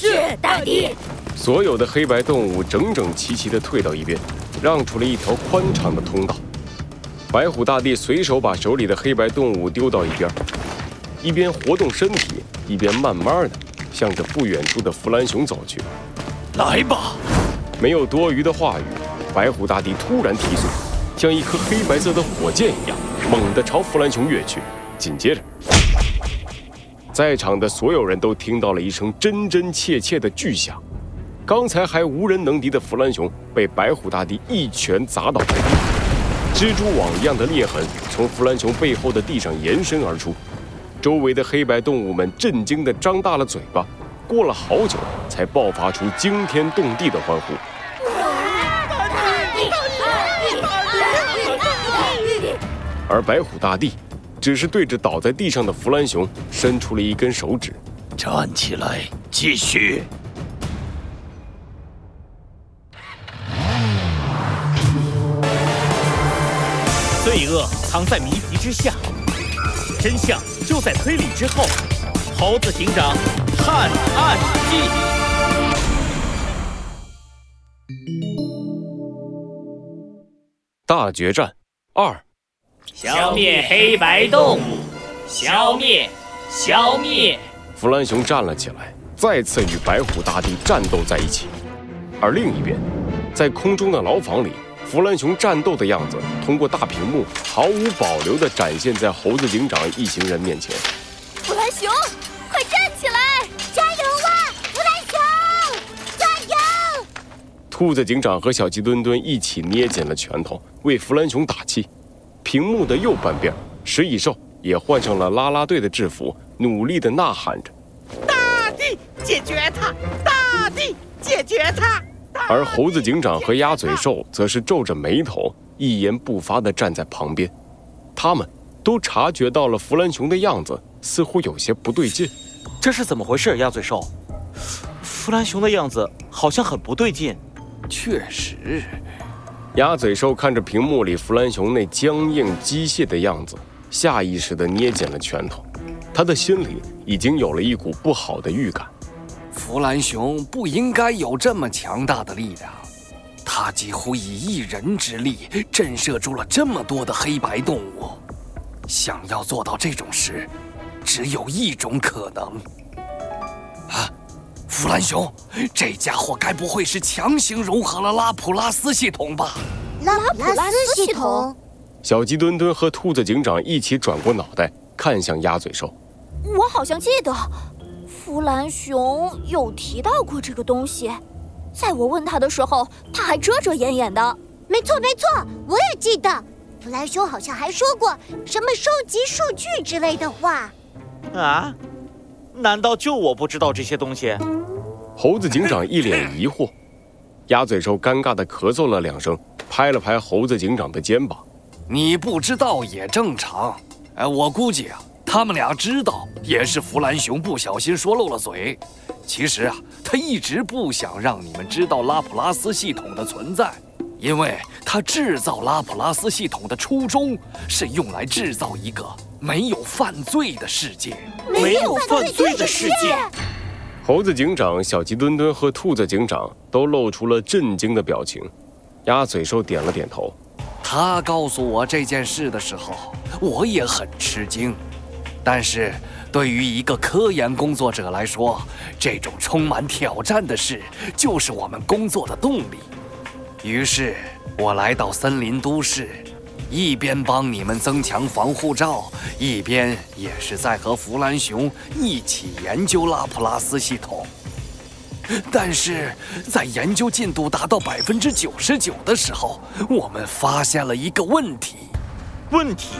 是大帝。所有的黑白动物整整齐齐地退到一边，让出了一条宽敞的通道。白虎大帝随手把手里的黑白动物丢到一边，一边活动身体，一边慢慢的向着不远处的弗兰熊走去。来吧！没有多余的话语，白虎大帝突然提速，像一颗黑白色的火箭一样，猛地朝弗兰熊跃去。紧接着，在场的所有人都听到了一声真真切切的巨响。刚才还无人能敌的弗兰熊被白虎大帝一拳砸倒在地。蜘蛛网一样的裂痕从弗兰熊背后的地上延伸而出，周围的黑白动物们震惊地张大了嘴巴，过了好久才爆发出惊天动地的欢呼。而白虎大帝只是对着倒在地上的弗兰熊伸出了一根手指：“站起来，继续。”罪恶藏在谜题之下，真相就在推理之后。猴子警长探案记大决战二：消灭黑白动物，消灭，消灭！弗兰熊站了起来，再次与白虎大帝战斗在一起。而另一边，在空中的牢房里。弗兰熊战斗的样子，通过大屏幕毫无保留地展现在猴子警长一行人面前。弗兰熊，快站起来！加油啊，弗兰熊！加油！兔子警长和小鸡墩墩一起捏紧了拳头，为弗兰熊打气。屏幕的右半边，食蚁兽也换上了啦啦队的制服，努力地呐喊着：“大地解决它！大地解决它！”而猴子警长和鸭嘴兽则是皱着眉头，一言不发地站在旁边。他们都察觉到了弗兰熊的样子似乎有些不对劲。这是怎么回事？鸭嘴兽，弗兰熊的样子好像很不对劲。确实，鸭嘴兽看着屏幕里弗兰熊那僵硬机械的样子，下意识地捏紧了拳头。他的心里已经有了一股不好的预感。弗兰熊不应该有这么强大的力量，他几乎以一人之力震慑住了这么多的黑白动物。想要做到这种事，只有一种可能。啊，弗兰熊，这家伙该不会是强行融合了拉普拉斯系统吧？拉普拉斯系统？小鸡墩墩和兔子警长一起转过脑袋，看向鸭嘴兽。我好像记得。弗兰熊有提到过这个东西，在我问他的时候，他还遮遮掩掩的。没错，没错，我也记得，弗兰熊好像还说过什么收集数据之类的话。啊？难道就我不知道这些东西？猴子警长一脸疑惑，鸭嘴兽尴尬的咳嗽了两声，拍了拍猴子警长的肩膀：“你不知道也正常。哎，我估计啊。”他们俩知道，也是弗兰熊不小心说漏了嘴。其实啊，他一直不想让你们知道拉普拉斯系统的存在，因为他制造拉普拉斯系统的初衷是用来制造一个没有犯罪的世界。没有犯罪的世界。猴子警长、小鸡墩墩和兔子警长都露出了震惊的表情。鸭嘴兽点了点头。他告诉我这件事的时候，我也很吃惊。但是，对于一个科研工作者来说，这种充满挑战的事就是我们工作的动力。于是，我来到森林都市，一边帮你们增强防护罩，一边也是在和弗兰熊一起研究拉普拉斯系统。但是在研究进度达到百分之九十九的时候，我们发现了一个问题。问题？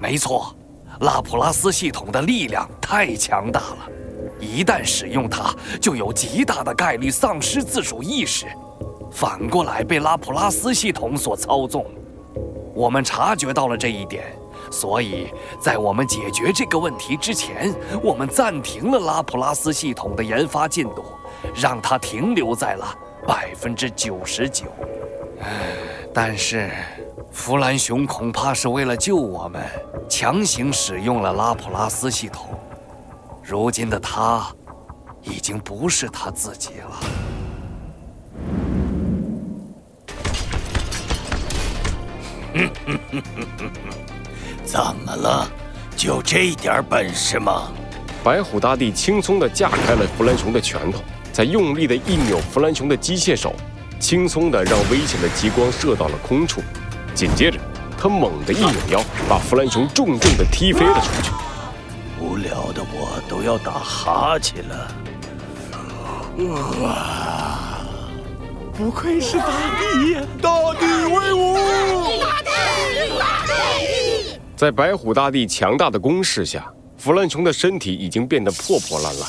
没错。拉普拉斯系统的力量太强大了，一旦使用它，就有极大的概率丧失自主意识，反过来被拉普拉斯系统所操纵。我们察觉到了这一点，所以在我们解决这个问题之前，我们暂停了拉普拉斯系统的研发进度，让它停留在了百分之九十九。但是。弗兰熊恐怕是为了救我们，强行使用了拉普拉斯系统。如今的他，已经不是他自己了。怎么了？就这点本事吗？白虎大帝轻松地架开了弗兰熊的拳头，再用力地一扭弗兰熊的机械手，轻松地让危险的激光射到了空处。紧接着，他猛地一扭腰，把弗兰熊重重地踢飞了出去。无聊的我都要打哈欠了。哇！不愧是大帝呀！大帝威武！在白虎大帝强大的攻势下，弗兰熊的身体已经变得破破烂烂，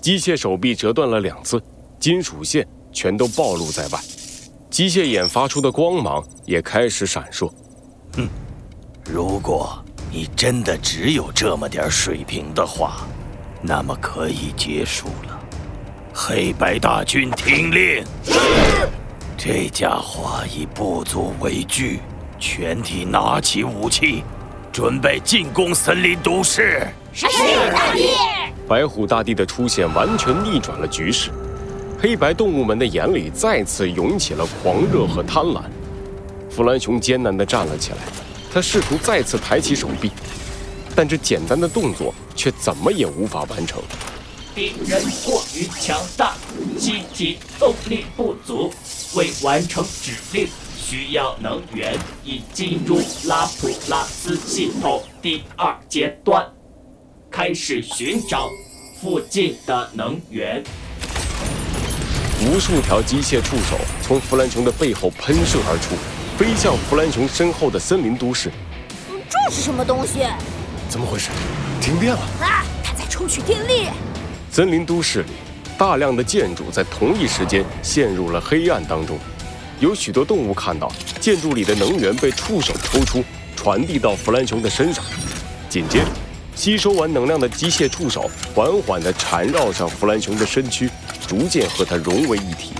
机械手臂折断了两次，金属线全都暴露在外，机械眼发出的光芒也开始闪烁。哼，如果你真的只有这么点水平的话，那么可以结束了。黑白大军听令！这家伙以不足为惧，全体拿起武器。准备进攻森林都市。是大帝。白虎大帝的出现完全逆转了局势，黑白动物们的眼里再次涌起了狂热和贪婪。弗兰熊艰难地站了起来，他试图再次抬起手臂，但这简单的动作却怎么也无法完成。敌人过于强大，机体动力不足，未完成指令。需要能源，已进入拉普拉斯系统第二阶段，开始寻找附近的能源。无数条机械触手从弗兰熊的背后喷射而出，飞向弗兰熊身后的森林都市。这是什么东西？怎么回事？停电了！啊，它在抽取电力。森林都市里，大量的建筑在同一时间陷入了黑暗当中。有许多动物看到建筑里的能源被触手抽出，传递到弗兰熊的身上。紧接着，吸收完能量的机械触手缓缓地缠绕上弗兰熊的身躯，逐渐和它融为一体。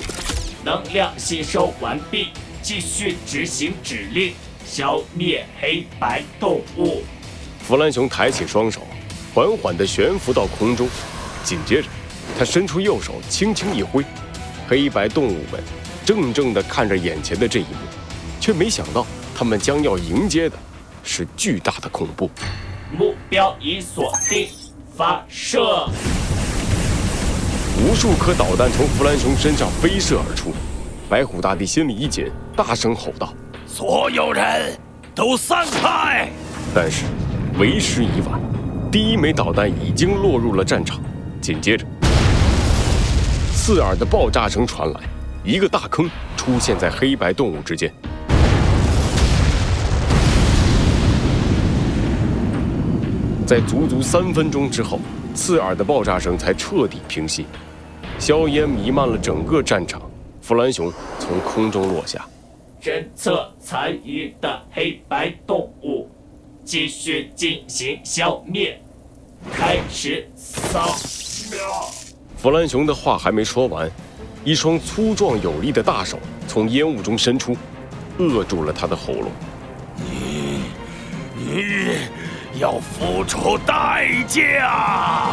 能量吸收完毕，继续执行指令，消灭黑白动物。弗兰熊抬起双手，缓缓地悬浮到空中。紧接着，他伸出右手，轻轻一挥，黑白动物们。怔怔地看着眼前的这一幕，却没想到他们将要迎接的是巨大的恐怖。目标已锁定，发射！无数颗导弹从弗兰熊身上飞射而出，白虎大帝心里一紧，大声吼道：“所有人都散开！”但是为时已晚，第一枚导弹已经落入了战场。紧接着，刺耳的爆炸声传来。一个大坑出现在黑白动物之间，在足足三分钟之后，刺耳的爆炸声才彻底平息，硝烟弥漫了整个战场。弗兰熊从空中落下，侦测残余的黑白动物，继续进行消灭，开始扫。弗兰熊的话还没说完。一双粗壮有力的大手从烟雾中伸出，扼住了他的喉咙。你，你要付出代价！